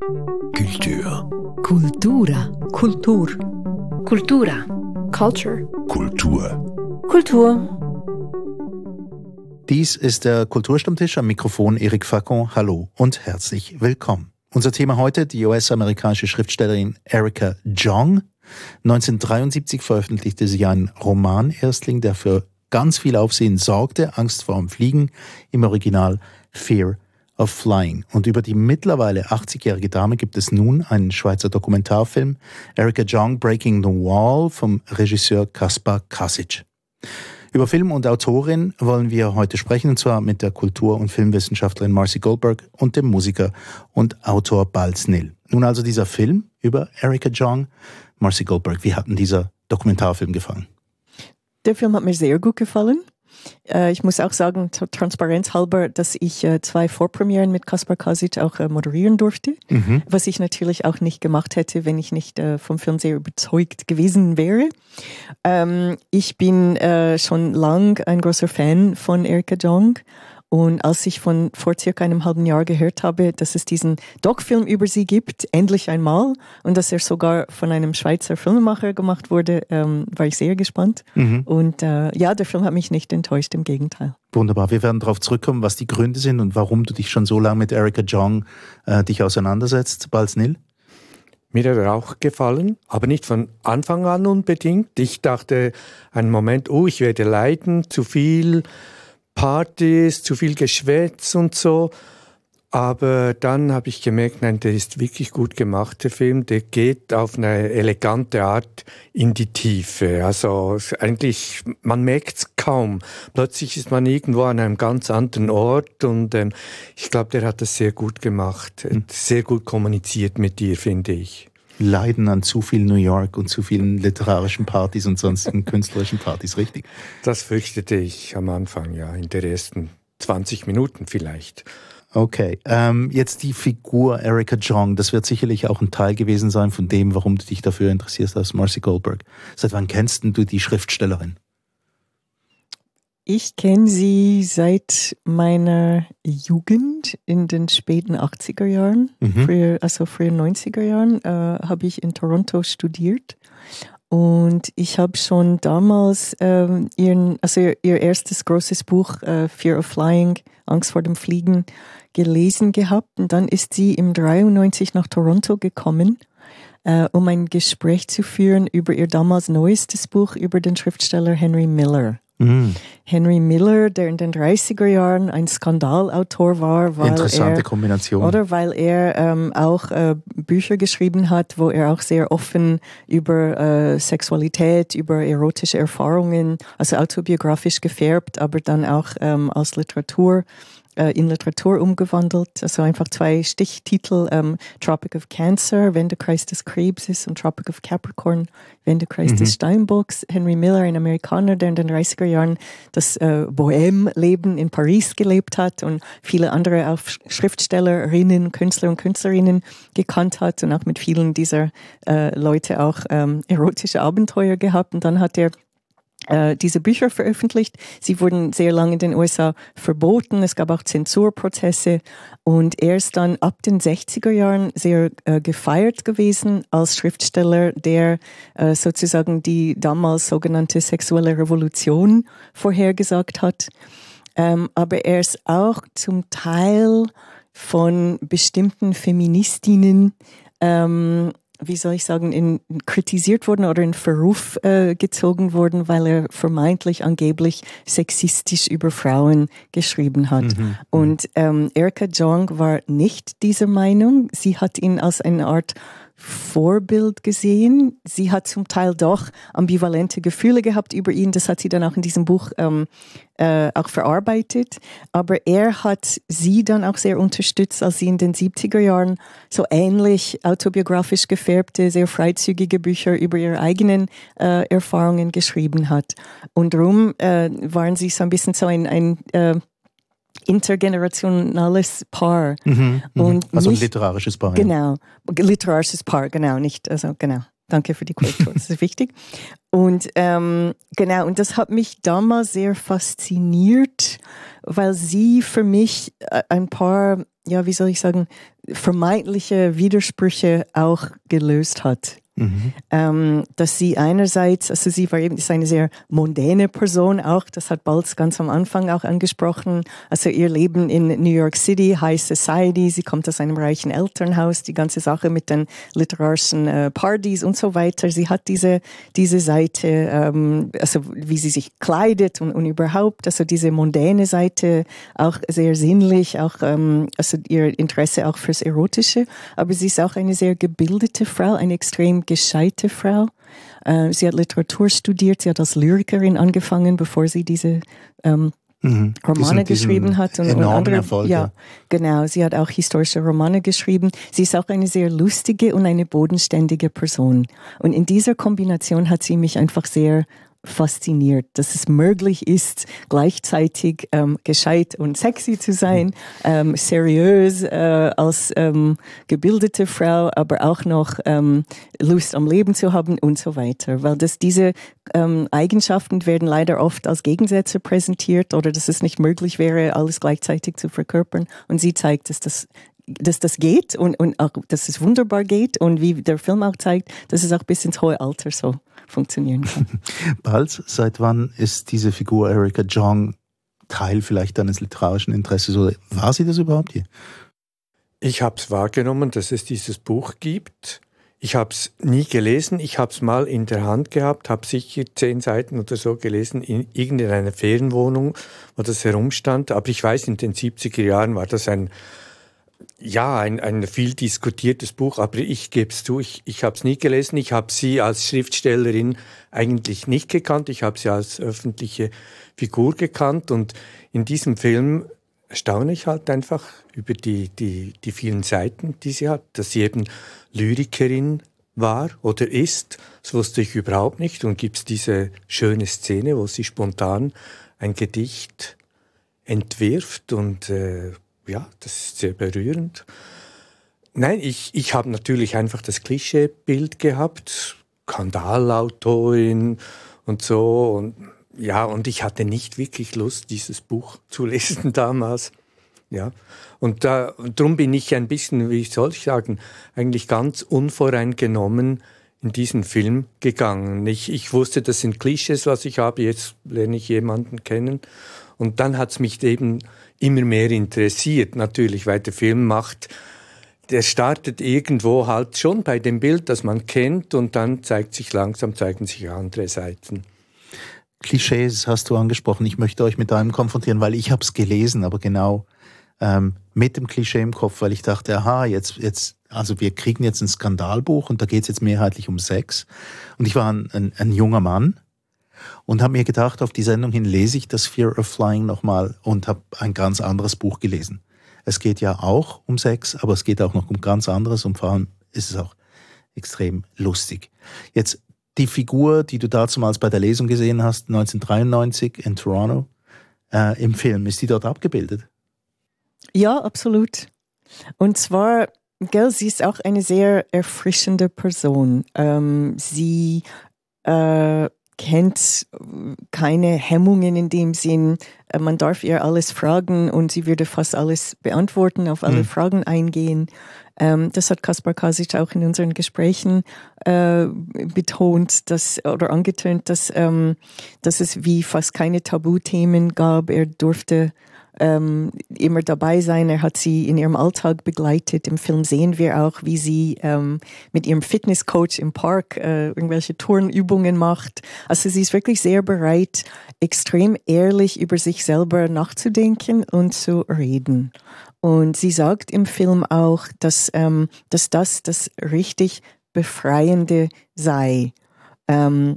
Kultur. Kultura. Kultur. Kultura. Culture. Kultur. Kultur. Dies ist der Kulturstammtisch am Mikrofon Eric Facon. Hallo und herzlich willkommen. Unser Thema heute, die US-amerikanische Schriftstellerin Erica Jong. 1973 veröffentlichte sie einen Roman-Erstling, der für ganz viel Aufsehen sorgte, Angst vor dem Fliegen, im Original Fear of Flying. Und über die mittlerweile 80-jährige Dame gibt es nun einen Schweizer Dokumentarfilm, Erica Jong Breaking the Wall vom Regisseur Kaspar Kasic. Über Film und Autorin wollen wir heute sprechen, und zwar mit der Kultur- und Filmwissenschaftlerin Marcy Goldberg und dem Musiker und Autor Balz Nil. Nun also dieser Film über Erica Jong. Marcy Goldberg, wie hat denn dieser Dokumentarfilm gefallen? Der Film hat mir sehr gut gefallen. Äh, ich muss auch sagen, transparenzhalber, dass ich äh, zwei Vorpremieren mit Kaspar Kasic auch äh, moderieren durfte, mhm. was ich natürlich auch nicht gemacht hätte, wenn ich nicht vom Film sehr überzeugt gewesen wäre. Ähm, ich bin schon lang ein großer Fan von Erika Jong und als ich von vor circa einem halben Jahr gehört habe, dass es diesen Doc-Film über sie gibt, endlich einmal, und dass er sogar von einem Schweizer Filmemacher gemacht wurde, ähm, war ich sehr gespannt. Mhm. Und äh, ja, der Film hat mich nicht enttäuscht, im Gegenteil. Wunderbar. Wir werden darauf zurückkommen, was die Gründe sind und warum du dich schon so lange mit Erika Jong äh, dich auseinandersetzt. Balz Nil? Mir hat er auch gefallen, aber nicht von Anfang an unbedingt. Ich dachte einen Moment, oh, ich werde leiden, zu viel Partys, zu viel Geschwätz und so. Aber dann habe ich gemerkt, nein, der ist wirklich gut gemacht, der Film. Der geht auf eine elegante Art in die Tiefe. Also eigentlich, man merkt es kaum. Plötzlich ist man irgendwo an einem ganz anderen Ort und ähm, ich glaube, der hat das sehr gut gemacht. Hm. Sehr gut kommuniziert mit dir, finde ich leiden an zu viel New York und zu vielen literarischen Partys und sonstigen künstlerischen Partys, richtig? Das fürchtete ich am Anfang, ja, in den ersten 20 Minuten vielleicht. Okay, ähm, jetzt die Figur Erika Jong, das wird sicherlich auch ein Teil gewesen sein von dem, warum du dich dafür interessierst als Marcy Goldberg. Seit wann kennst du die Schriftstellerin? Ich kenne sie seit meiner Jugend in den späten 80er Jahren, mhm. früher, also frühen 90er Jahren, äh, habe ich in Toronto studiert. Und ich habe schon damals ähm, ihren, also ihr, ihr, erstes großes Buch, äh, Fear of Flying, Angst vor dem Fliegen, gelesen gehabt. Und dann ist sie im 93 nach Toronto gekommen, äh, um ein Gespräch zu führen über ihr damals neuestes Buch über den Schriftsteller Henry Miller. Mm. Henry Miller, der in den 30er Jahren ein Skandalautor war, weil Interessante er, Kombination. Oder weil er ähm, auch äh, Bücher geschrieben hat, wo er auch sehr offen über äh, Sexualität, über erotische Erfahrungen, also autobiografisch gefärbt, aber dann auch ähm, als Literatur äh, in Literatur umgewandelt. Also einfach zwei Stichtitel, ähm, Tropic of Cancer, Wendekreis des Krebses und Tropic of Capricorn, Wendekreis mhm. des Steinbocks. Henry Miller, ein Amerikaner, der in den 30er Jahren das äh, Bohème-Leben in Paris gelebt hat und viele andere auch Schriftstellerinnen, Künstler und Künstlerinnen gekannt hat und auch mit vielen dieser äh, Leute auch ähm, erotische Abenteuer gehabt. Und dann hat er äh, diese Bücher veröffentlicht. Sie wurden sehr lange in den USA verboten. Es gab auch Zensurprozesse und er ist dann ab den 60er Jahren sehr äh, gefeiert gewesen als Schriftsteller, der äh, sozusagen die damals sogenannte sexuelle Revolution vorhergesagt hat. Ähm, aber er ist auch zum Teil von bestimmten Feministinnen ähm, wie soll ich sagen, in, kritisiert worden oder in Verruf äh, gezogen worden, weil er vermeintlich angeblich sexistisch über Frauen geschrieben hat. Mhm. mhm. Und ähm, Erika Jong war nicht dieser Meinung. Sie hat ihn als eine Art Vorbild gesehen. Sie hat zum Teil doch ambivalente Gefühle gehabt über ihn. Das hat sie dann auch in diesem Buch ähm, äh, auch verarbeitet. Aber er hat sie dann auch sehr unterstützt, als sie in den 70er Jahren so ähnlich autobiografisch gefärbte, sehr freizügige Bücher über ihre eigenen äh, Erfahrungen geschrieben hat. Und darum äh, waren sie so ein bisschen so ein, ein äh, intergenerationales Paar. Mhm, mhm. und also nicht, ein literarisches Paar. Genau, ja. literarisches Paar, genau, nicht, also genau. Danke für die Korrektur, das ist wichtig. Und ähm, genau, und das hat mich damals sehr fasziniert, weil sie für mich äh, ein paar ja, wie soll ich sagen, vermeintliche Widersprüche auch gelöst hat. Mhm. Ähm, dass sie einerseits, also sie war eben ist eine sehr mondäne Person auch, das hat Balz ganz am Anfang auch angesprochen. Also ihr Leben in New York City, High Society, sie kommt aus einem reichen Elternhaus, die ganze Sache mit den literarischen äh, Partys und so weiter. Sie hat diese, diese Seite, ähm, also wie sie sich kleidet und, und überhaupt, also diese mondäne Seite auch sehr sinnlich, auch ähm, also ihr Interesse auch fürs Erotische. Aber sie ist auch eine sehr gebildete Frau, eine extrem gescheite Frau. Äh, sie hat Literatur studiert, sie hat als Lyrikerin angefangen, bevor sie diese ähm, mhm. Romane diesen, geschrieben hat und, und andere. Erfolg, ja, genau. Sie hat auch historische Romane geschrieben. Sie ist auch eine sehr lustige und eine bodenständige Person. Und in dieser Kombination hat sie mich einfach sehr fasziniert, dass es möglich ist, gleichzeitig ähm, gescheit und sexy zu sein, ähm, seriös äh, als ähm, gebildete Frau, aber auch noch ähm, Lust am Leben zu haben und so weiter. Weil das, diese ähm, Eigenschaften werden leider oft als Gegensätze präsentiert oder dass es nicht möglich wäre, alles gleichzeitig zu verkörpern. Und sie zeigt, dass das dass das geht und, und auch, dass es wunderbar geht und wie der Film auch zeigt, dass es auch bis ins hohe Alter so funktionieren kann. Bald, seit wann ist diese Figur Erika Jong Teil vielleicht deines literarischen Interesses oder war sie das überhaupt hier? Ich habe es wahrgenommen, dass es dieses Buch gibt. Ich habe es nie gelesen. Ich habe es mal in der Hand gehabt, habe sicher zehn Seiten oder so gelesen in irgendeiner Ferienwohnung, wo das herumstand. Aber ich weiß, in den 70er Jahren war das ein ja, ein, ein viel diskutiertes Buch, aber ich gebe es zu, ich, ich habe es nie gelesen. Ich habe sie als Schriftstellerin eigentlich nicht gekannt. Ich habe sie als öffentliche Figur gekannt und in diesem Film staune ich halt einfach über die, die, die vielen Seiten, die sie hat, dass sie eben Lyrikerin war oder ist. Das wusste ich überhaupt nicht. Und gibt es diese schöne Szene, wo sie spontan ein Gedicht entwirft und äh, ja, das ist sehr berührend. Nein, ich, ich habe natürlich einfach das Klischeebild gehabt, Skandalautorin und so. Und, ja, und ich hatte nicht wirklich Lust, dieses Buch zu lesen damals. Ja, und, da, darum bin ich ein bisschen, wie soll ich sagen, eigentlich ganz unvoreingenommen in diesen Film gegangen. Ich, ich wusste, das sind Klischees, was ich habe, jetzt lerne ich jemanden kennen. Und dann hat es mich eben immer mehr interessiert, natürlich, weil der Film macht, der startet irgendwo halt schon bei dem Bild, das man kennt, und dann zeigt sich langsam, zeigen sich andere Seiten. Klischees hast du angesprochen. Ich möchte euch mit einem konfrontieren, weil ich habe es gelesen, aber genau ähm, mit dem Klischee im Kopf, weil ich dachte, aha, jetzt, jetzt, also wir kriegen jetzt ein Skandalbuch und da geht es jetzt mehrheitlich um Sex. Und ich war ein, ein, ein junger Mann und habe mir gedacht, auf die Sendung hin lese ich das Fear of Flying nochmal und habe ein ganz anderes Buch gelesen. Es geht ja auch um Sex, aber es geht auch noch um ganz anderes und vor allem ist es auch extrem lustig. Jetzt die Figur, die du dazumals bei der Lesung gesehen hast, 1993 in Toronto, äh, im Film, ist die dort abgebildet? Ja, absolut. Und zwar, gell, sie ist auch eine sehr erfrischende Person. Ähm, sie äh, kennt keine Hemmungen in dem Sinn. Äh, man darf ihr alles fragen und sie würde fast alles beantworten, auf alle mhm. Fragen eingehen. Ähm, das hat Kaspar Kasic auch in unseren Gesprächen äh, betont, dass, oder angetönt, dass, ähm, dass es wie fast keine Tabuthemen gab. Er durfte ähm, immer dabei sein. Er hat sie in ihrem Alltag begleitet. Im Film sehen wir auch, wie sie ähm, mit ihrem Fitnesscoach im Park äh, irgendwelche Turnübungen macht. Also sie ist wirklich sehr bereit, extrem ehrlich über sich selber nachzudenken und zu reden. Und sie sagt im Film auch, dass, ähm, dass das das richtig Befreiende sei. Ähm,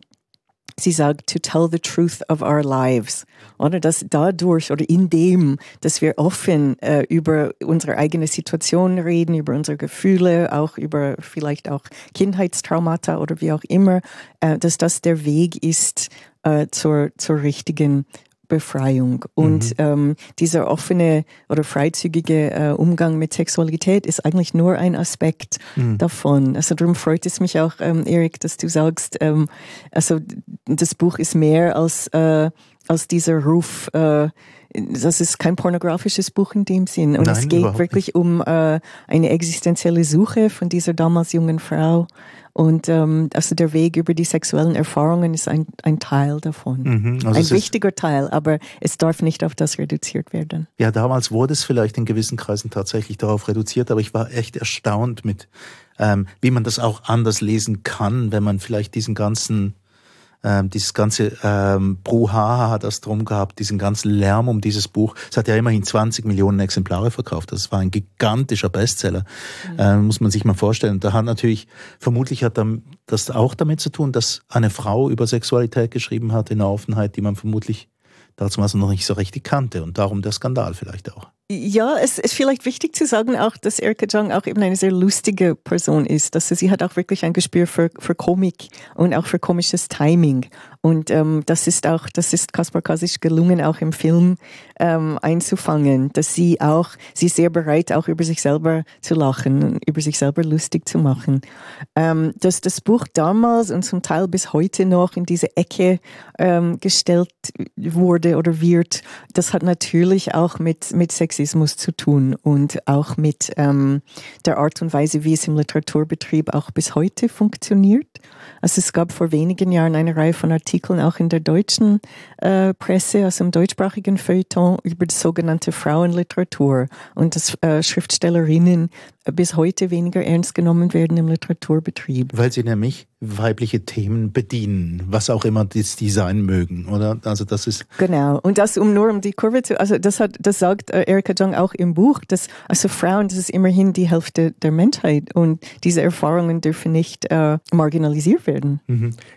sie sagt, to tell the truth of our lives. Oder dass dadurch oder in dem, dass wir offen äh, über unsere eigene Situation reden, über unsere Gefühle, auch über vielleicht auch Kindheitstraumata oder wie auch immer, äh, dass das der Weg ist äh, zur, zur richtigen Befreiung. Und mhm. ähm, dieser offene oder freizügige äh, Umgang mit Sexualität ist eigentlich nur ein Aspekt mhm. davon. Also darum freut es mich auch, ähm, Erik, dass du sagst, ähm, also das Buch ist mehr als äh, als dieser Ruf, äh, das ist kein pornografisches Buch in dem Sinn. Und Nein, es geht wirklich um äh, eine existenzielle Suche von dieser damals jungen Frau. Und ähm, also der Weg über die sexuellen Erfahrungen ist ein, ein Teil davon. Mhm, also ein wichtiger Teil, aber es darf nicht auf das reduziert werden. Ja, damals wurde es vielleicht in gewissen Kreisen tatsächlich darauf reduziert, aber ich war echt erstaunt mit, ähm, wie man das auch anders lesen kann, wenn man vielleicht diesen ganzen, ähm, dieses ganze ähm, Brouhaha, das drum gehabt, diesen ganzen Lärm um dieses Buch. Es hat ja immerhin 20 Millionen Exemplare verkauft. Das war ein gigantischer Bestseller, ähm, muss man sich mal vorstellen. Und da hat natürlich, vermutlich hat das auch damit zu tun, dass eine Frau über Sexualität geschrieben hat in einer Offenheit, die man vermutlich dazu noch nicht so richtig kannte und darum der Skandal vielleicht auch. Ja, es ist vielleicht wichtig zu sagen auch, dass Erika Jong auch eben eine sehr lustige Person ist. Dass sie hat auch wirklich ein Gespür für, für Komik und auch für komisches Timing. Und ähm, das ist auch, das ist Kaspar Kasic gelungen, auch im Film ähm, einzufangen, dass sie auch, sie ist sehr bereit, auch über sich selber zu lachen und über sich selber lustig zu machen. Ähm, dass das Buch damals und zum Teil bis heute noch in diese Ecke ähm, gestellt wurde oder wird, das hat natürlich auch mit, mit Sexismus zu tun und auch mit ähm, der Art und Weise, wie es im Literaturbetrieb auch bis heute funktioniert. Also es gab vor wenigen Jahren eine Reihe von Artikeln auch in der deutschen äh, Presse, also im deutschsprachigen Feuilleton über die sogenannte Frauenliteratur und dass äh, Schriftstellerinnen bis heute weniger ernst genommen werden im Literaturbetrieb. Weil sie nämlich weibliche Themen bedienen, was auch immer das die sein mögen, oder? Also das ist Genau. Und das, um nur um die Kurve zu, also das hat, das sagt äh, Erika Jong auch im Buch, dass, also Frauen, das ist immerhin die Hälfte der Menschheit und diese Erfahrungen dürfen nicht äh, marginalisiert werden.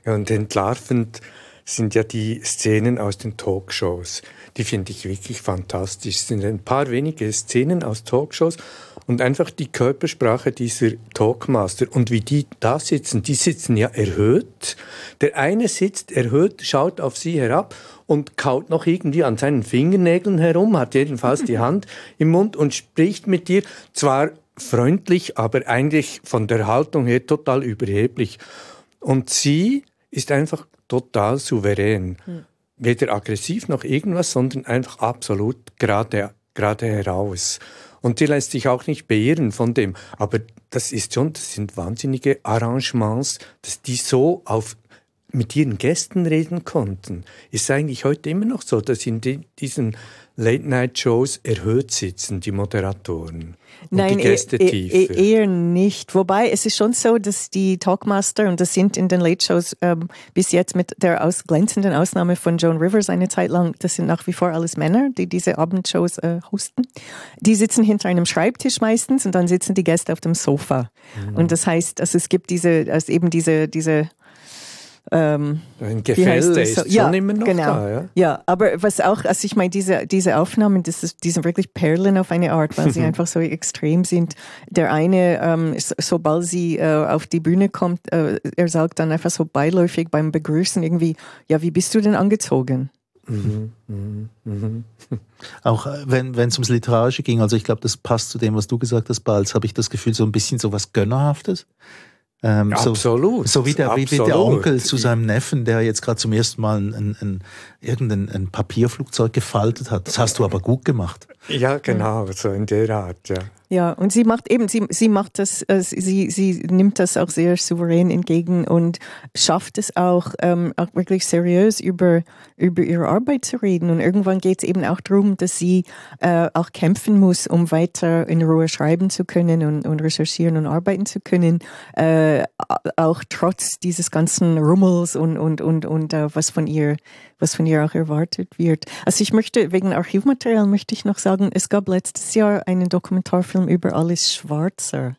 Ja, und entlarvend sind ja die Szenen aus den Talkshows. Die finde ich wirklich fantastisch. Es sind ein paar wenige Szenen aus Talkshows und einfach die Körpersprache dieser Talkmaster und wie die da sitzen. Die sitzen ja erhöht. Der eine sitzt erhöht, schaut auf sie herab und kaut noch irgendwie an seinen Fingernägeln herum, hat jedenfalls die Hand im Mund und spricht mit dir zwar freundlich, aber eigentlich von der Haltung her total überheblich. Und sie ist einfach total souverän. Weder aggressiv noch irgendwas, sondern einfach absolut gerade, gerade heraus. Und sie lässt sich auch nicht beirren von dem. Aber das ist schon, das sind wahnsinnige Arrangements, dass die so auf mit ihren Gästen reden konnten. Ist eigentlich heute immer noch so, dass in die, diesen Late-Night-Shows erhöht sitzen, die Moderatoren. Und Nein, die Gäste e- tiefer. e- eher nicht. Wobei es ist schon so, dass die Talkmaster, und das sind in den Late Shows ähm, bis jetzt mit der aus glänzenden Ausnahme von Joan Rivers eine Zeit lang, das sind nach wie vor alles Männer, die diese Abendshows äh, hosten. Die sitzen hinter einem Schreibtisch meistens und dann sitzen die Gäste auf dem Sofa. Mhm. Und das heißt, also es gibt diese, also eben diese, diese ähm, Ein Gefälle das ist so? schon ja, immer noch genau. da. Ja? Ja, aber was auch, also ich meine, diese, diese Aufnahmen, das ist, die sind wirklich Perlen auf eine Art, weil sie einfach so extrem sind. Der eine, ähm, so, sobald sie äh, auf die Bühne kommt, äh, er sagt dann einfach so beiläufig beim Begrüßen irgendwie, ja, wie bist du denn angezogen? auch, äh, wenn wenn es ums Literarische ging, also ich glaube, das passt zu dem, was du gesagt hast, Balz, habe ich das Gefühl, so ein bisschen so was Gönnerhaftes. Ähm, so, Absolut. So wie der, wie, der. Onkel zu seinem Neffen, der jetzt gerade zum ersten Mal ein, ein, ein, irgendein ein Papierflugzeug gefaltet hat. Das hast du aber gut gemacht. Ja, genau, so in der Art, ja. Ja, und sie macht eben, sie, sie macht das, äh, sie, sie nimmt das auch sehr souverän entgegen und schafft es auch, ähm, auch wirklich seriös über, über ihre Arbeit zu reden. Und irgendwann geht es eben auch darum, dass sie äh, auch kämpfen muss, um weiter in Ruhe schreiben zu können und, und recherchieren und arbeiten zu können, äh, auch trotz dieses ganzen Rummels und, und, und, und äh, was von ihr was von ihr auch erwartet wird. Also ich möchte, wegen Archivmaterial möchte ich noch sagen, es gab letztes Jahr einen Dokumentarfilm über Alice Schwarzer,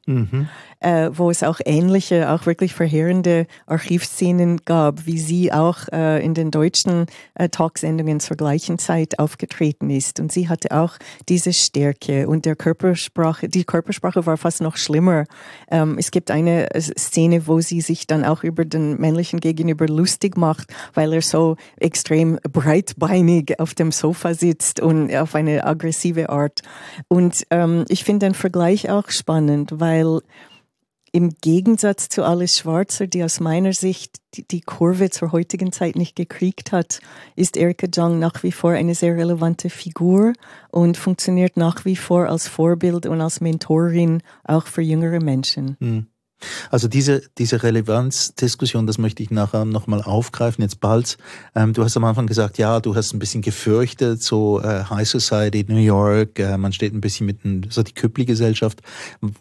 äh, wo es auch ähnliche, auch wirklich verheerende Archivszenen gab, wie sie auch äh, in den deutschen äh, Talksendungen zur gleichen Zeit aufgetreten ist. Und sie hatte auch diese Stärke und der Körpersprache, die Körpersprache war fast noch schlimmer. Ähm, es gibt eine Szene, wo sie sich dann auch über den männlichen Gegenüber lustig macht, weil er so extrem breitbeinig auf dem Sofa sitzt und auf eine aggressive Art. Und ähm, ich finde den Vergleich auch spannend, weil im Gegensatz zu Alice Schwarzer, die aus meiner Sicht die, die Kurve zur heutigen Zeit nicht gekriegt hat, ist Erika Jong nach wie vor eine sehr relevante Figur und funktioniert nach wie vor als Vorbild und als Mentorin auch für jüngere Menschen. Mhm. Also diese, diese Relevanzdiskussion, das möchte ich nachher nochmal aufgreifen, jetzt bald. Ähm, du hast am Anfang gesagt, ja, du hast ein bisschen gefürchtet, so äh, High Society, New York, äh, man steht ein bisschen mit so die Köppli-Gesellschaft.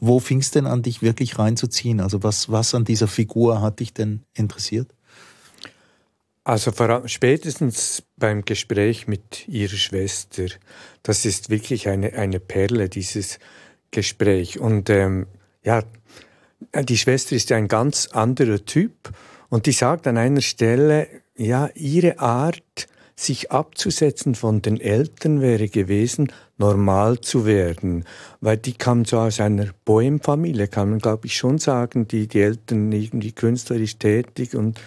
Wo fing es denn an, dich wirklich reinzuziehen? Also was, was an dieser Figur hat dich denn interessiert? Also spätestens beim Gespräch mit ihrer Schwester, das ist wirklich eine, eine Perle, dieses Gespräch. Und ähm, ja, die Schwester ist ja ein ganz anderer Typ und die sagt an einer Stelle, ja, ihre Art, sich abzusetzen von den Eltern wäre gewesen, normal zu werden. Weil die kam so aus einer Bohem-Familie, kann man glaube ich schon sagen, die, die Eltern irgendwie künstlerisch tätig und,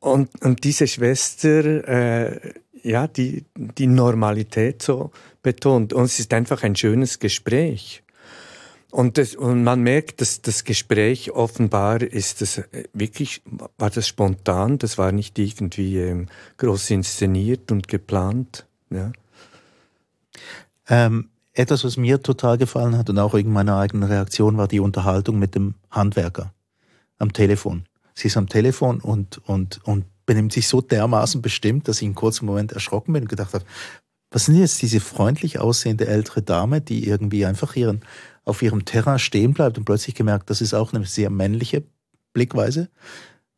und, und diese Schwester, äh, ja, die, die Normalität so betont. Und es ist einfach ein schönes Gespräch. Und, das, und man merkt, dass das Gespräch offenbar ist das äh, wirklich, war das spontan, das war nicht irgendwie ähm, groß inszeniert und geplant. Ja. Ähm, etwas, was mir total gefallen hat und auch wegen meiner eigenen Reaktion, war die Unterhaltung mit dem Handwerker am Telefon. Sie ist am Telefon und, und, und benimmt sich so dermaßen bestimmt, dass ich einen kurzen Moment erschrocken bin und gedacht habe, was sind jetzt diese freundlich aussehende ältere Dame, die irgendwie einfach ihren auf ihrem Terrain stehen bleibt und plötzlich gemerkt, das ist auch eine sehr männliche Blickweise.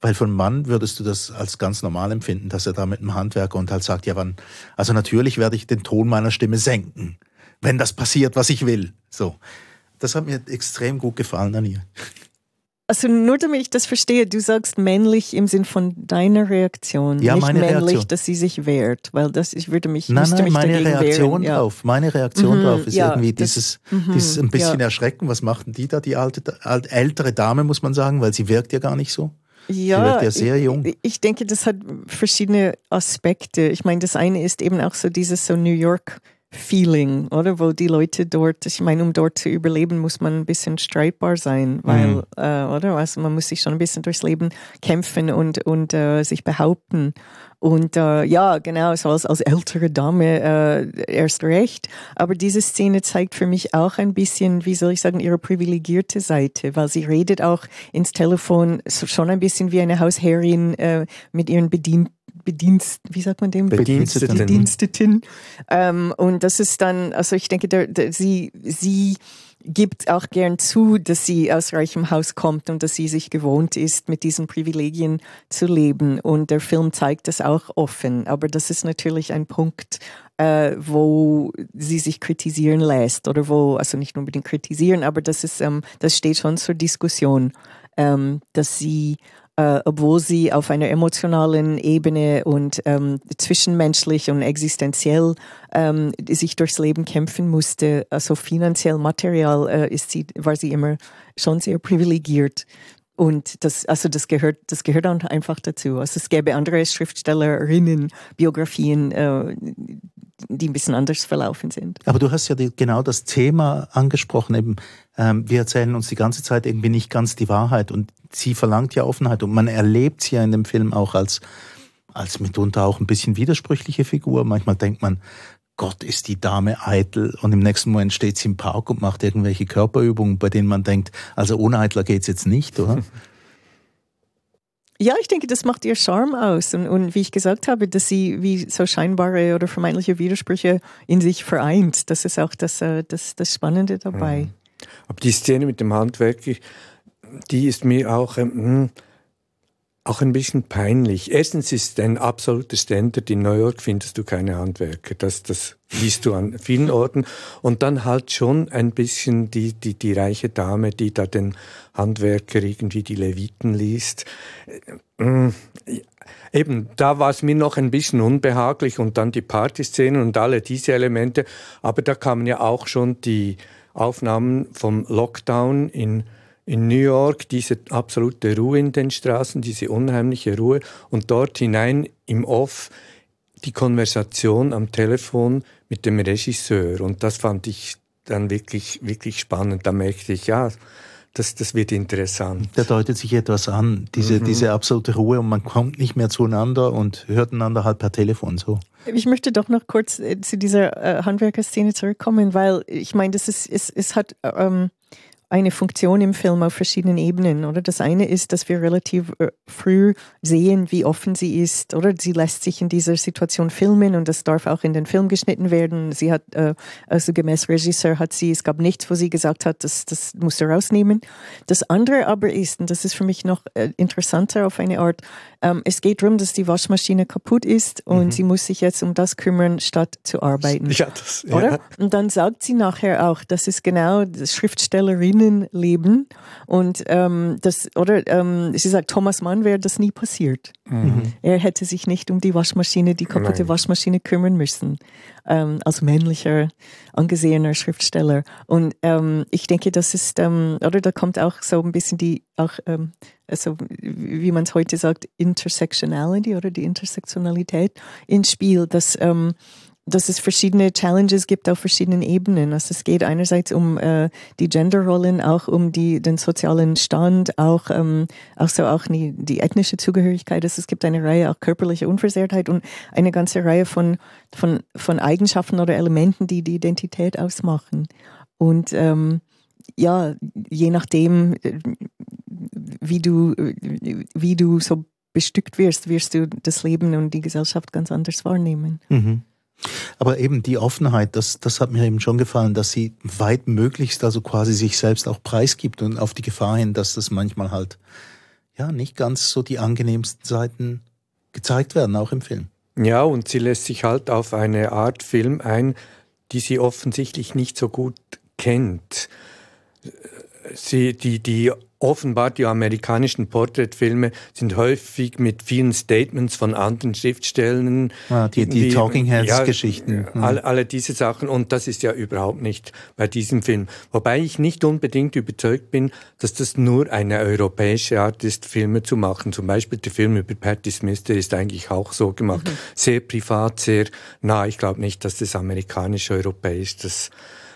Weil von Mann würdest du das als ganz normal empfinden, dass er da mit einem Handwerker und halt sagt, ja wann, also natürlich werde ich den Ton meiner Stimme senken, wenn das passiert, was ich will. So. Das hat mir extrem gut gefallen an ihr. Also nur damit ich das verstehe, du sagst männlich im Sinn von deiner Reaktion, ja, nicht meine männlich, Reaktion. dass sie sich wehrt, weil das ich würde mich nein, nein, mich meine Reaktion wehren. Ja. drauf, meine Reaktion Mhm, drauf ist ja, irgendwie das- dieses, mhm, dieses ein bisschen ja. erschrecken. Was macht denn die da, die alte, alt, ältere Dame, muss man sagen, weil sie wirkt ja gar nicht so. Ja, wirkt ja sehr jung. Ich, ich denke, das hat verschiedene Aspekte. Ich meine, das eine ist eben auch so dieses so New York Feeling, oder? Wo die Leute dort, ich meine, um dort zu überleben, muss man ein bisschen streitbar sein, weil, Mhm. äh, oder? Also man muss sich schon ein bisschen durchs Leben kämpfen und, und äh, sich behaupten. Und äh, ja, genau, so als, als ältere Dame äh, erst recht. Aber diese Szene zeigt für mich auch ein bisschen, wie soll ich sagen, ihre privilegierte Seite, weil sie redet auch ins Telefon schon ein bisschen wie eine Hausherrin äh, mit ihren Bedienten. Bedienst, wie sagt man dem? Bediensteten. Bediensteten. Ähm, und das ist dann, also ich denke, der, der, sie, sie gibt auch gern zu, dass sie aus reichem Haus kommt und dass sie sich gewohnt ist, mit diesen Privilegien zu leben. Und der Film zeigt das auch offen. Aber das ist natürlich ein Punkt, äh, wo sie sich kritisieren lässt oder wo, also nicht unbedingt kritisieren, aber das ist, ähm, das steht schon zur Diskussion, ähm, dass sie äh, obwohl sie auf einer emotionalen Ebene und ähm, zwischenmenschlich und existenziell ähm, sich durchs Leben kämpfen musste, also finanziell, material, äh, ist sie, war sie immer schon sehr privilegiert. Und das, also das gehört, das gehört einfach dazu. Also es gäbe andere Schriftstellerinnen, Biografien, äh, die ein bisschen anders verlaufen sind. Aber du hast ja die, genau das Thema angesprochen, eben, ähm, wir erzählen uns die ganze Zeit irgendwie nicht ganz die Wahrheit und sie verlangt ja Offenheit und man erlebt sie ja in dem Film auch als, als mitunter auch ein bisschen widersprüchliche Figur. Manchmal denkt man, Gott ist die Dame eitel und im nächsten Moment steht sie im Park und macht irgendwelche Körperübungen, bei denen man denkt, also ohne Eitler geht's jetzt nicht, oder? Ja, ich denke, das macht ihr Charme aus. Und, und wie ich gesagt habe, dass sie wie so scheinbare oder vermeintliche Widersprüche in sich vereint. Das ist auch das, äh, das, das Spannende dabei. Aber die Szene mit dem Handwerker, die ist mir auch, ähm, hm, auch ein bisschen peinlich. Erstens ist ein absoluter Standard, in New York findest du keine Handwerker. Das, das liest du an vielen Orten. Und dann halt schon ein bisschen die, die, die reiche Dame, die da den Handwerker irgendwie die Leviten liest. Hm, Eben, da war es mir noch ein bisschen unbehaglich und dann die Partyszenen und alle diese Elemente. Aber da kamen ja auch schon die Aufnahmen vom Lockdown in, in New York, diese absolute Ruhe in den Straßen, diese unheimliche Ruhe und dort hinein im Off die Konversation am Telefon mit dem Regisseur. Und das fand ich dann wirklich, wirklich spannend. Da merkte ich, ja, das, das wird interessant. Da deutet sich etwas an, diese, mhm. diese absolute Ruhe und man kommt nicht mehr zueinander und hört einander halt per Telefon so. Ich möchte doch noch kurz äh, zu dieser äh, Handwerkerszene zurückkommen, weil ich meine, das ist, es, es hat ähm, eine Funktion im Film auf verschiedenen Ebenen, oder? Das eine ist, dass wir relativ äh, früh sehen, wie offen sie ist, oder? Sie lässt sich in dieser Situation filmen und das darf auch in den Film geschnitten werden. Sie hat, äh, also gemäß Regisseur hat sie, es gab nichts, wo sie gesagt hat, das, das musst du rausnehmen. Das andere aber ist, und das ist für mich noch äh, interessanter auf eine Art, ähm, es geht darum, dass die Waschmaschine kaputt ist und mhm. sie muss sich jetzt um das kümmern, statt zu arbeiten. Ja, das, ja. Oder? Und dann sagt sie nachher auch, das ist genau das Schriftstellerinnenleben und ähm, das, oder ähm, sie sagt, Thomas Mann wäre das nie passiert. Mhm. Er hätte sich nicht um die Waschmaschine, die kaputte Nein. Waschmaschine kümmern müssen ähm, als männlicher, angesehener Schriftsteller. Und ähm, ich denke, das ist, ähm, oder da kommt auch so ein bisschen die, auch, ähm, also wie man es heute sagt, Intersectionality oder die Intersektionalität ins Spiel, dass ähm, dass es verschiedene Challenges gibt auf verschiedenen Ebenen. Also es geht einerseits um äh, die Genderrollen, auch um die, den sozialen Stand, auch, ähm, auch so auch die, die ethnische Zugehörigkeit. Also es gibt eine Reihe auch körperliche Unversehrtheit und eine ganze Reihe von, von, von Eigenschaften oder Elementen, die die Identität ausmachen. Und ähm, ja, je nachdem, äh, wie du, wie du so bestückt wirst, wirst du das Leben und die Gesellschaft ganz anders wahrnehmen. Mhm. Aber eben die Offenheit, das, das hat mir eben schon gefallen, dass sie weit möglichst also quasi sich selbst auch preisgibt und auf die Gefahr hin, dass das manchmal halt ja nicht ganz so die angenehmsten Seiten gezeigt werden, auch im Film. Ja, und sie lässt sich halt auf eine Art Film ein, die sie offensichtlich nicht so gut kennt. Sie, die, die offenbar die amerikanischen Porträtfilme sind häufig mit vielen Statements von anderen Schriftstellern. Ah, die, die Talking Heads-Geschichten. Ja, alle, alle diese Sachen und das ist ja überhaupt nicht bei diesem Film. Wobei ich nicht unbedingt überzeugt bin, dass das nur eine europäische Art ist, Filme zu machen. Zum Beispiel der Film über Patti Smith, der ist eigentlich auch so gemacht. Mhm. Sehr privat, sehr nah. Ich glaube nicht, dass das amerikanisch-europäisch, das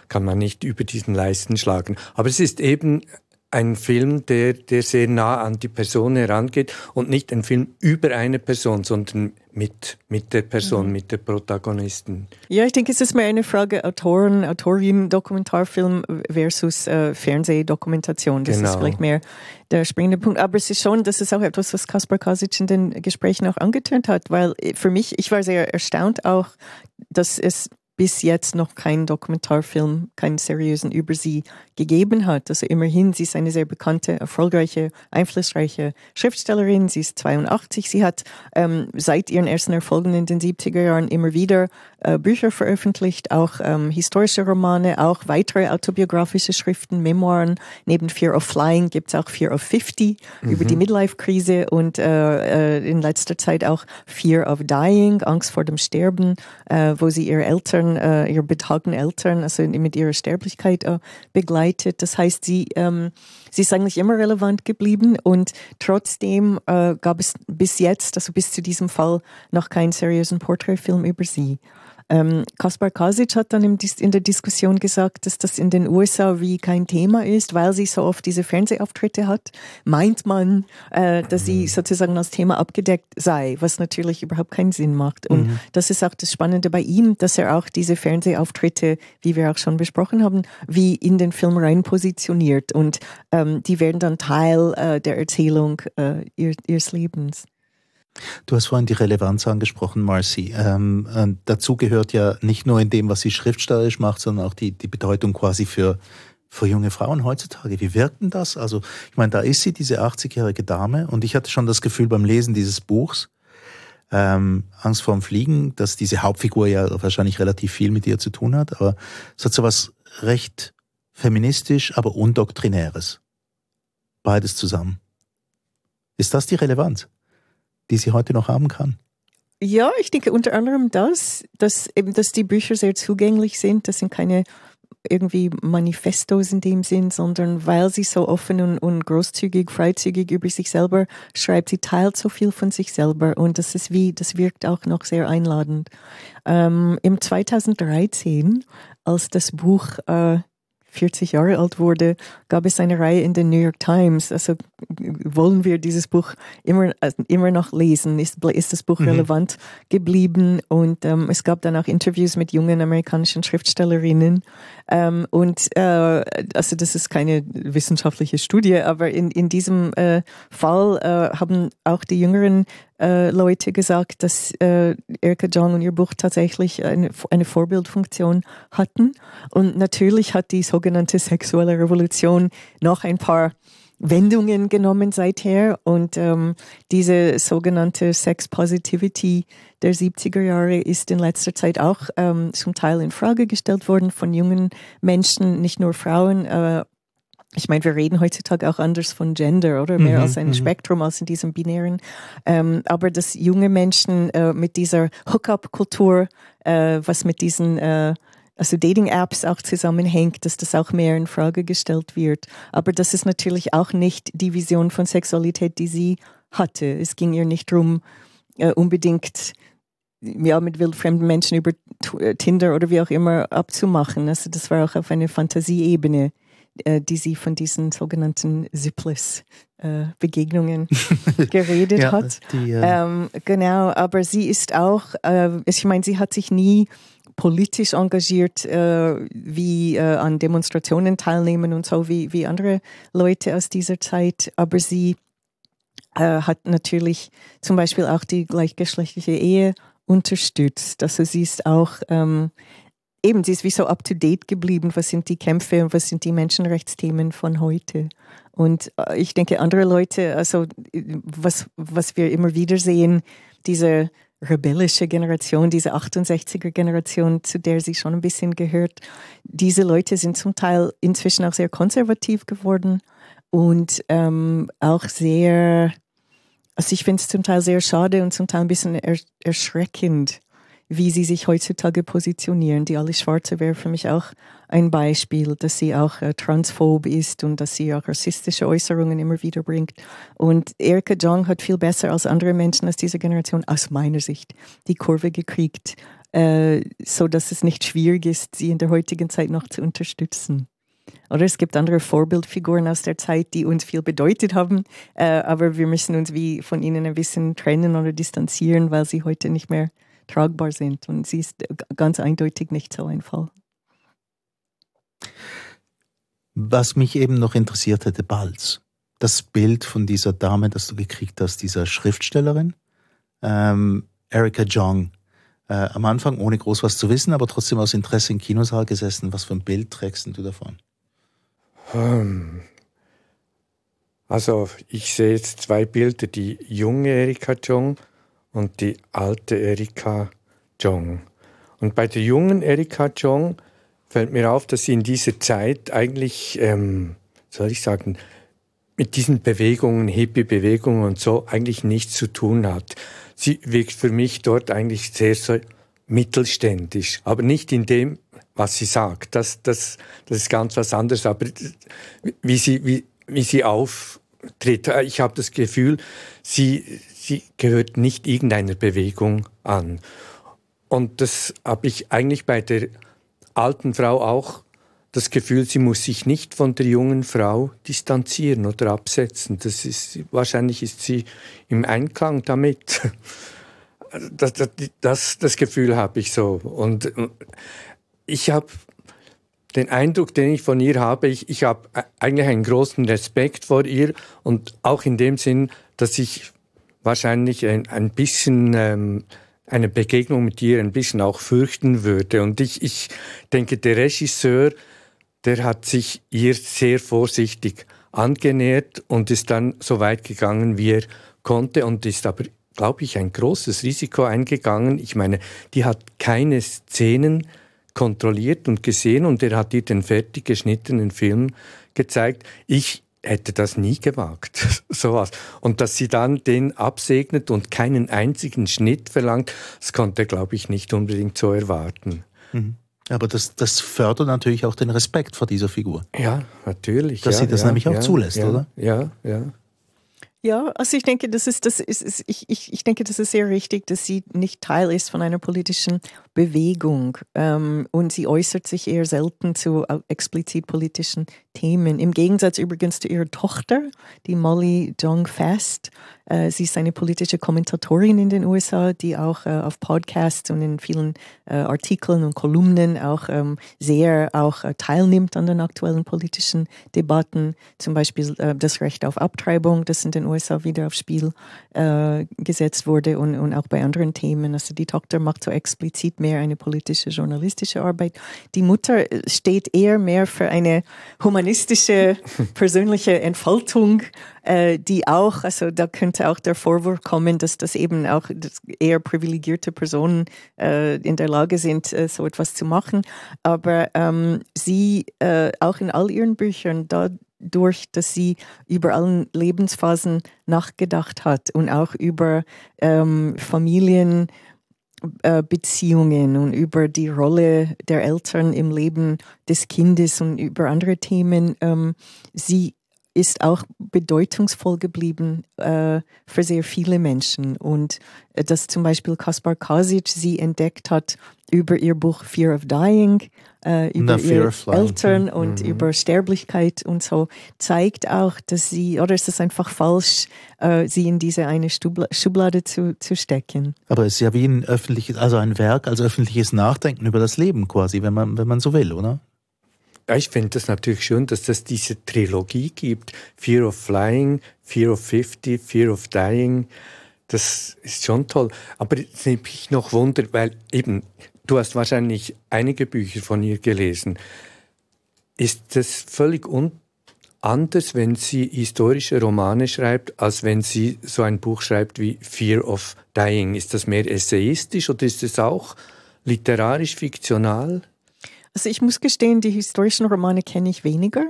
kann man nicht über diesen Leisten schlagen. Aber es ist eben ein Film, der, der sehr nah an die Person herangeht und nicht ein Film über eine Person, sondern mit, mit der Person, mhm. mit der Protagonistin. Ja, ich denke, es ist mehr eine Frage Autoren, Autorin, Dokumentarfilm versus äh, Fernsehdokumentation. Das genau. ist vielleicht mehr der springende Punkt. Aber es ist schon, das ist auch etwas, was Kaspar Kasic in den Gesprächen auch angetönt hat, weil für mich, ich war sehr erstaunt auch, dass es bis jetzt noch keinen Dokumentarfilm, keinen seriösen über sie gegeben hat. Also immerhin, sie ist eine sehr bekannte, erfolgreiche, einflussreiche Schriftstellerin. Sie ist 82. Sie hat ähm, seit ihren ersten Erfolgen in den 70er Jahren immer wieder äh, Bücher veröffentlicht, auch ähm, historische Romane, auch weitere autobiografische Schriften, Memoiren. Neben Fear of Flying gibt es auch Fear of 50 mhm. über die Midlife-Krise und äh, äh, in letzter Zeit auch Fear of Dying, Angst vor dem Sterben, äh, wo sie ihre Eltern äh, ihre betagten Eltern, also mit ihrer Sterblichkeit äh, begleitet. Das heißt, sie, ähm, sie ist eigentlich immer relevant geblieben und trotzdem äh, gab es bis jetzt, also bis zu diesem Fall, noch keinen seriösen Porträtfilm über sie. Ähm, Kaspar Kasic hat dann in der Diskussion gesagt, dass das in den USA wie kein Thema ist, weil sie so oft diese Fernsehauftritte hat. Meint man, äh, dass sie mhm. sozusagen als Thema abgedeckt sei, was natürlich überhaupt keinen Sinn macht. Und mhm. das ist auch das Spannende bei ihm, dass er auch diese Fernsehauftritte, wie wir auch schon besprochen haben, wie in den Film rein positioniert. Und ähm, die werden dann Teil äh, der Erzählung äh, ihres Lebens. Du hast vorhin die Relevanz angesprochen, Marcy. Ähm, dazu gehört ja nicht nur in dem, was sie schriftstellerisch macht, sondern auch die, die Bedeutung quasi für, für junge Frauen heutzutage. Wie wirkt denn das? Also, ich meine, da ist sie, diese 80-jährige Dame, und ich hatte schon das Gefühl beim Lesen dieses Buchs, ähm, Angst vorm Fliegen, dass diese Hauptfigur ja wahrscheinlich relativ viel mit ihr zu tun hat, aber es hat so was recht feministisch, aber undoktrinäres. Beides zusammen. Ist das die Relevanz? Die sie heute noch haben kann? Ja, ich denke unter anderem das, dass eben, dass die Bücher sehr zugänglich sind. Das sind keine irgendwie Manifestos in dem Sinn, sondern weil sie so offen und, und großzügig, freizügig über sich selber schreibt, sie teilt so viel von sich selber und das ist wie, das wirkt auch noch sehr einladend. Ähm, Im 2013, als das Buch äh, 40 Jahre alt wurde, gab es eine Reihe in den New York Times. Also wollen wir dieses Buch immer, also immer noch lesen? Ist, ist das Buch mhm. relevant geblieben? Und ähm, es gab dann auch Interviews mit jungen amerikanischen Schriftstellerinnen. Ähm, und äh, also das ist keine wissenschaftliche Studie, aber in, in diesem äh, Fall äh, haben auch die jüngeren äh, Leute gesagt, dass äh, Erika Jong und ihr Buch tatsächlich eine, eine Vorbildfunktion hatten. Und natürlich hat die sogenannte sexuelle Revolution noch ein paar Wendungen genommen seither und ähm, diese sogenannte Sex Positivity der 70er Jahre ist in letzter Zeit auch ähm, zum Teil in Frage gestellt worden von jungen Menschen, nicht nur Frauen, äh, ich meine, wir reden heutzutage auch anders von Gender, oder? Mehr mhm, als ein mhm. Spektrum als in diesem binären. Ähm, aber dass junge Menschen äh, mit dieser Hookup-Kultur, äh, was mit diesen äh, also Dating-Apps auch zusammenhängt, dass das auch mehr in Frage gestellt wird. Aber das ist natürlich auch nicht die Vision von Sexualität, die sie hatte. Es ging ihr nicht darum, äh, unbedingt ja, mit wildfremden Menschen über äh, Tinder oder wie auch immer abzumachen. Also das war auch auf einer Fantasieebene die sie von diesen sogenannten Zipless-Begegnungen äh, geredet ja, hat. Die, äh ähm, genau, aber sie ist auch, äh, ich meine, sie hat sich nie politisch engagiert, äh, wie äh, an Demonstrationen teilnehmen und so wie, wie andere Leute aus dieser Zeit, aber sie hat natürlich zum Beispiel auch die gleichgeschlechtliche Ehe unterstützt. Also sie ist auch ähm, eben, sie ist wie so up to date geblieben. Was sind die Kämpfe und was sind die Menschenrechtsthemen von heute? Und äh, ich denke, andere Leute, also was, was wir immer wieder sehen, diese rebellische Generation, diese 68er Generation, zu der sie schon ein bisschen gehört, diese Leute sind zum Teil inzwischen auch sehr konservativ geworden und ähm, auch sehr, also ich finde es zum Teil sehr schade und zum Teil ein bisschen erschreckend, wie sie sich heutzutage positionieren. Die Alice Schwarze wäre für mich auch ein Beispiel, dass sie auch äh, transphob ist und dass sie auch rassistische Äußerungen immer wieder bringt. Und Erika Jong hat viel besser als andere Menschen aus dieser Generation, aus meiner Sicht, die Kurve gekriegt, äh, so dass es nicht schwierig ist, sie in der heutigen Zeit noch zu unterstützen. Oder es gibt andere Vorbildfiguren aus der Zeit, die uns viel bedeutet haben, äh, aber wir müssen uns wie von ihnen ein bisschen trennen oder distanzieren, weil sie heute nicht mehr tragbar sind. Und sie ist ganz eindeutig nicht so ein Fall. Was mich eben noch interessiert hätte, Balz. Das Bild von dieser Dame, das du gekriegt hast, dieser Schriftstellerin, ähm, Erika Jong, äh, am Anfang ohne groß was zu wissen, aber trotzdem aus Interesse im Kinosaal gesessen. Was für ein Bild trägst du davon? Ähm, also ich sehe jetzt zwei Bilder, die junge Erika Jong und die alte Erika Jong. Und bei der jungen Erika Jong fällt mir auf, dass sie in dieser Zeit eigentlich, ähm, soll ich sagen, mit diesen Bewegungen, Hippie-Bewegungen und so eigentlich nichts zu tun hat. Sie wirkt für mich dort eigentlich sehr so mittelständisch, aber nicht in dem, was sie sagt. Das, das, das ist ganz was anderes. Aber wie sie, wie, wie sie auftritt, ich habe das Gefühl, sie, sie gehört nicht irgendeiner Bewegung an. Und das habe ich eigentlich bei der alten Frau auch das Gefühl, sie muss sich nicht von der jungen Frau distanzieren oder absetzen. Das ist, wahrscheinlich ist sie im Einklang damit. Das, das, das Gefühl habe ich so. Und ich habe den Eindruck, den ich von ihr habe, ich, ich habe eigentlich einen großen Respekt vor ihr und auch in dem Sinn, dass ich wahrscheinlich ein, ein bisschen ähm, eine Begegnung mit ihr ein bisschen auch fürchten würde. Und ich, ich denke, der Regisseur, der hat sich ihr sehr vorsichtig angenähert und ist dann so weit gegangen, wie er konnte und ist aber, glaube ich, ein großes Risiko eingegangen. Ich meine, die hat keine Szenen kontrolliert und gesehen und er hat ihr den fertig geschnittenen Film gezeigt. Ich hätte das nie gewagt, sowas. Und dass sie dann den absegnet und keinen einzigen Schnitt verlangt, das konnte, glaube ich, nicht unbedingt so erwarten. Mhm. Aber das, das fördert natürlich auch den Respekt vor dieser Figur. Ja, natürlich. Dass ja, sie das ja, nämlich auch ja, zulässt, oder? Ja, ja. Ja, also ich denke, das ist, das ist, ich, ich, ich denke, das ist sehr richtig, dass sie nicht Teil ist von einer politischen Bewegung ähm, und sie äußert sich eher selten zu explizit politischen Themen. Im Gegensatz übrigens zu ihrer Tochter, die Molly Jong Fast. Äh, sie ist eine politische Kommentatorin in den USA, die auch äh, auf Podcasts und in vielen äh, Artikeln und Kolumnen auch ähm, sehr auch äh, teilnimmt an den aktuellen politischen Debatten. Zum Beispiel äh, das Recht auf Abtreibung, das in den USA wieder aufs Spiel äh, gesetzt wurde und, und auch bei anderen Themen. Also die Tochter macht so explizit mehr eine politische, journalistische Arbeit. Die Mutter steht eher mehr für eine humanistische, persönliche Entfaltung, äh, die auch, also da könnte auch der Vorwurf kommen, dass das eben auch eher privilegierte Personen äh, in der Lage sind, äh, so etwas zu machen. Aber ähm, sie auch in all ihren Büchern, dadurch, dass sie über allen Lebensphasen nachgedacht hat und auch über ähm, Familien, Beziehungen und über die Rolle der Eltern im Leben des Kindes und über andere Themen. Ähm, sie ist auch bedeutungsvoll geblieben äh, für sehr viele Menschen. Und äh, dass zum Beispiel Kaspar Kasic sie entdeckt hat über ihr Buch Fear of Dying, äh, über ihre Eltern und mhm. über Sterblichkeit und so, zeigt auch, dass sie, oder ist es einfach falsch, äh, sie in diese eine Stubla Schublade zu, zu stecken. Aber es ist ja wie ein öffentliches, also ein Werk als öffentliches Nachdenken über das Leben quasi, wenn man, wenn man so will, oder? Ich finde das natürlich schön, dass es diese Trilogie gibt. Fear of Flying, Fear of 50, Fear of Dying. Das ist schon toll. Aber jetzt nehme ich noch Wunder, weil eben, du hast wahrscheinlich einige Bücher von ihr gelesen. Ist das völlig anders, wenn sie historische Romane schreibt, als wenn sie so ein Buch schreibt wie Fear of Dying? Ist das mehr essayistisch oder ist es auch literarisch fiktional? Also ich muss gestehen, die historischen Romane kenne ich weniger.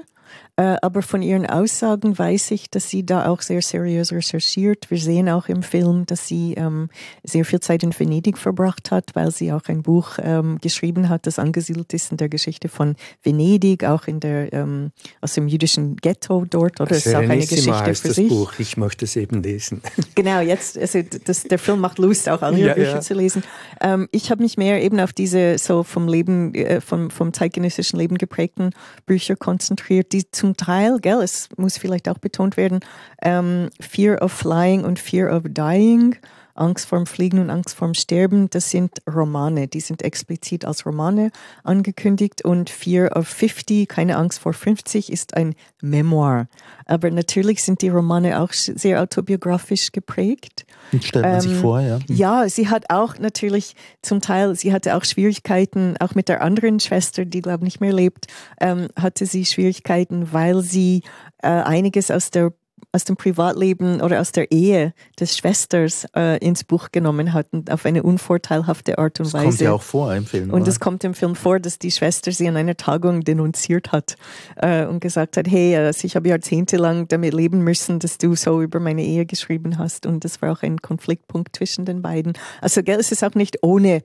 Äh, aber von ihren Aussagen weiß ich, dass sie da auch sehr seriös recherchiert. Wir sehen auch im Film, dass sie ähm, sehr viel Zeit in Venedig verbracht hat, weil sie auch ein Buch ähm, geschrieben hat, das angesiedelt ist in der Geschichte von Venedig, auch in der ähm, aus dem jüdischen Ghetto dort. Oder es ist auch eine Geschichte für das sich. Buch. Ich möchte es eben lesen. Genau, jetzt also das, der Film macht Lust, auch andere ja, Bücher ja. zu lesen. Ähm, ich habe mich mehr eben auf diese so vom Leben, äh, vom, vom zeitgenössischen Leben geprägten Bücher konzentriert, die zum Teil, gell, es muss vielleicht auch betont werden, ähm, Fear of Flying und Fear of Dying, Angst vorm Fliegen und Angst vorm Sterben, das sind Romane, die sind explizit als Romane angekündigt und Fear of 50, keine Angst vor 50, ist ein Memoir. Aber natürlich sind die Romane auch sehr autobiografisch geprägt. Stellt man ähm, sich vor, ja. Ja, sie hat auch natürlich zum Teil, sie hatte auch Schwierigkeiten, auch mit der anderen Schwester, die glaube ich nicht mehr lebt, ähm, hatte sie Schwierigkeiten, weil sie äh, einiges aus der aus dem Privatleben oder aus der Ehe des Schwesters äh, ins Buch genommen hatten, auf eine unvorteilhafte Art und das Weise. Das kommt ja auch vor im Film. Und es kommt im Film vor, dass die Schwester sie an einer Tagung denunziert hat äh, und gesagt hat, hey, also ich habe jahrzehntelang damit leben müssen, dass du so über meine Ehe geschrieben hast. Und das war auch ein Konfliktpunkt zwischen den beiden. Also gell, es ist auch nicht ohne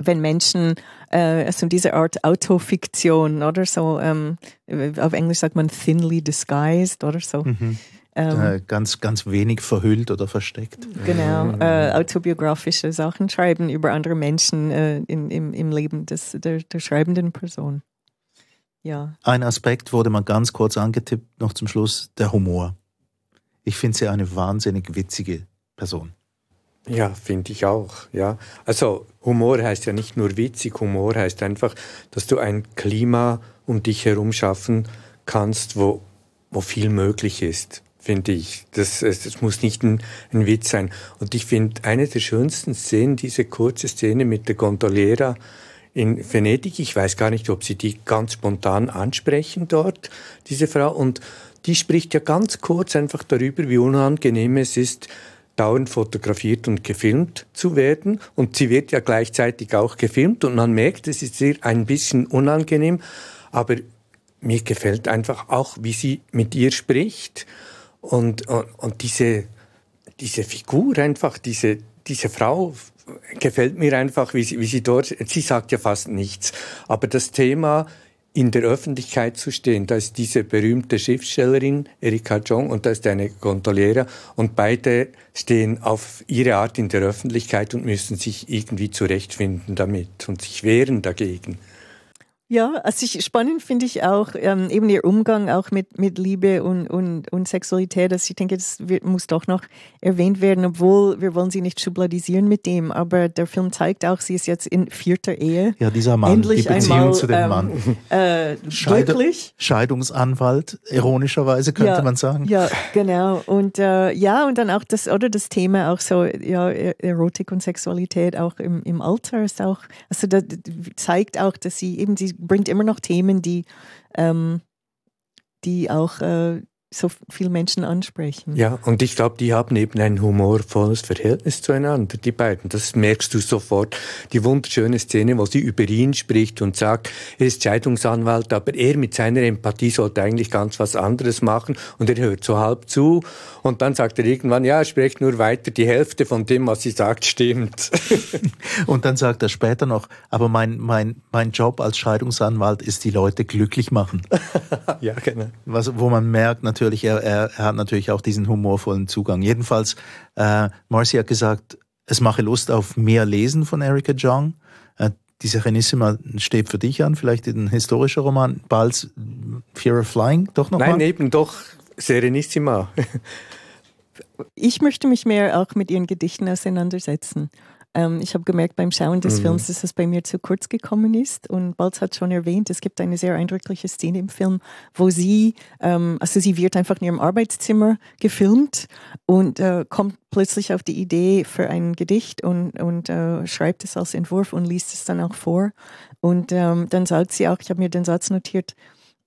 wenn Menschen, äh, also diese Art Autofiktion oder so, ähm, auf Englisch sagt man thinly disguised oder so, mhm. Ähm, äh, ganz, ganz wenig verhüllt oder versteckt. Genau, äh, autobiografische Sachen schreiben über andere Menschen äh, in, im, im Leben des, der, der schreibenden Person. Ja. Ein Aspekt wurde mal ganz kurz angetippt, noch zum Schluss, der Humor. Ich finde sie eine wahnsinnig witzige Person. Ja, finde ich auch. Ja, also Humor heißt ja nicht nur witzig. Humor heißt einfach, dass du ein Klima um dich herum schaffen kannst, wo, wo viel möglich ist finde ich. Das, das muss nicht ein, ein Witz sein. Und ich finde eine der schönsten Szenen, diese kurze Szene mit der Gondoliera in Venedig. Ich weiß gar nicht, ob sie die ganz spontan ansprechen dort, diese Frau. Und die spricht ja ganz kurz einfach darüber, wie unangenehm es ist, dauernd fotografiert und gefilmt zu werden. Und sie wird ja gleichzeitig auch gefilmt und man merkt, es ist ihr ein bisschen unangenehm. Aber mir gefällt einfach auch, wie sie mit ihr spricht und, und, und diese, diese Figur einfach, diese, diese Frau gefällt mir einfach, wie sie, wie sie dort, sie sagt ja fast nichts, aber das Thema in der Öffentlichkeit zu stehen. Da ist diese berühmte Schriftstellerin Erika Jong und da ist eine Gondoliera und beide stehen auf ihre Art in der Öffentlichkeit und müssen sich irgendwie zurechtfinden damit und sich wehren dagegen. Ja, also ich, spannend finde ich auch ähm, eben ihr Umgang auch mit, mit Liebe und, und, und Sexualität. Also ich denke, das wird, muss doch noch erwähnt werden, obwohl wir wollen sie nicht schubladisieren mit dem. Aber der Film zeigt auch, sie ist jetzt in vierter Ehe. Ja, dieser Mann, Endlich die Beziehung einmal, zu dem ähm, Mann. Äh, Scheide- glücklich. Scheidungsanwalt, ironischerweise könnte Ja, man sagen. Ja, genau. Und äh, ja, und dann auch das, oder das Thema auch so, ja, E- Erotik und Sexualität auch im, im Alter ist auch, also das zeigt auch, dass sie eben, sie bringt immer noch Themen, die, ähm, die auch äh, so viele Menschen ansprechen. Ja, und ich glaube, die haben eben ein humorvolles Verhältnis zueinander, die beiden. Das merkst du sofort. Die wunderschöne Szene, wo sie über ihn spricht und sagt, er ist Scheidungsanwalt, aber er mit seiner Empathie sollte eigentlich ganz was anderes machen und er hört so halb zu und dann sagt er irgendwann, ja, sprecht nur weiter, die Hälfte von dem, was sie sagt, stimmt. Und dann sagt er später noch, aber mein, mein, mein Job als Scheidungsanwalt ist, die Leute glücklich machen. ja, genau. Was, wo man merkt natürlich, er, er, er hat natürlich auch diesen humorvollen Zugang. Jedenfalls, äh, Marcy hat gesagt, es mache Lust auf mehr Lesen von Erika Jong. Äh, die Serenissima steht für dich an, vielleicht ein historischer Roman, bald Fear of Flying, doch nochmal? Nein, eben doch Serenissima. Ich möchte mich mehr auch mit ihren Gedichten auseinandersetzen. Ähm, ich habe gemerkt beim Schauen des Mhm. Films, dass es bei mir zu kurz gekommen ist. Und Balz hat schon erwähnt, es gibt eine sehr eindrückliche Szene im Film, wo sie, ähm, also sie wird einfach in ihrem Arbeitszimmer gefilmt und äh, kommt plötzlich auf die Idee für ein Gedicht und, und äh, schreibt es als Entwurf und liest es dann auch vor. Und ähm, dann sagt sie auch, ich habe mir den Satz notiert,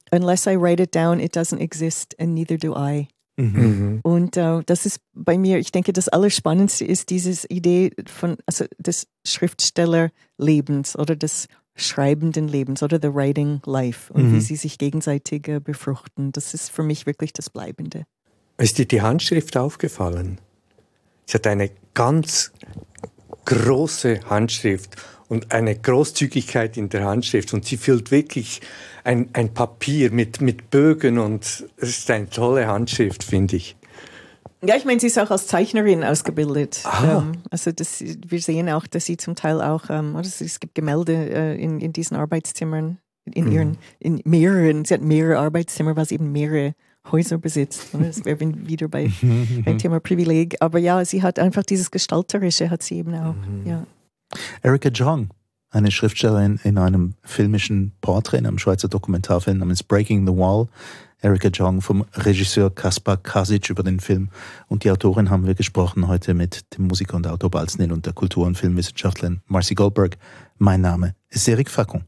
Unless I write it down, it doesn't exist and neither do I. Mhm. Und äh, das ist bei mir, ich denke, das Allerspannendste ist diese Idee von, also des Schriftstellerlebens oder des schreibenden Lebens oder the writing life und Mhm. wie sie sich gegenseitig äh, befruchten. Das ist für mich wirklich das Bleibende. Ist dir die Handschrift aufgefallen? Sie hat eine ganz große Handschrift und eine Großzügigkeit in der Handschrift und sie füllt wirklich ein, ein Papier mit, mit Bögen und es ist eine tolle Handschrift, finde ich. Ja, ich meine, sie ist auch als Zeichnerin ausgebildet. Ah. Ähm, also das, wir sehen auch, dass sie zum Teil auch, ähm, oder es gibt Gemälde äh, in, in diesen Arbeitszimmern, in Mhm. ihren, in mehreren, sie hat mehrere Arbeitszimmer, weil sie eben mehrere Häuser besitzt. oder? Das wäre wieder bei, beim Thema Privileg. Aber ja, sie hat einfach dieses Gestalterische, hat sie eben auch. Mhm. Ja. Erika Jong, eine Schriftstellerin in einem filmischen Porträt, in einem Schweizer Dokumentarfilm namens Breaking the Wall. Erika Jong vom Regisseur Kaspar Kasic über den Film. Und die Autorin haben wir gesprochen heute mit dem Musiker und Autor Balznil und der Kultur- und Filmwissenschaftlerin Marcy Goldberg. Mein Name ist Eric Facon.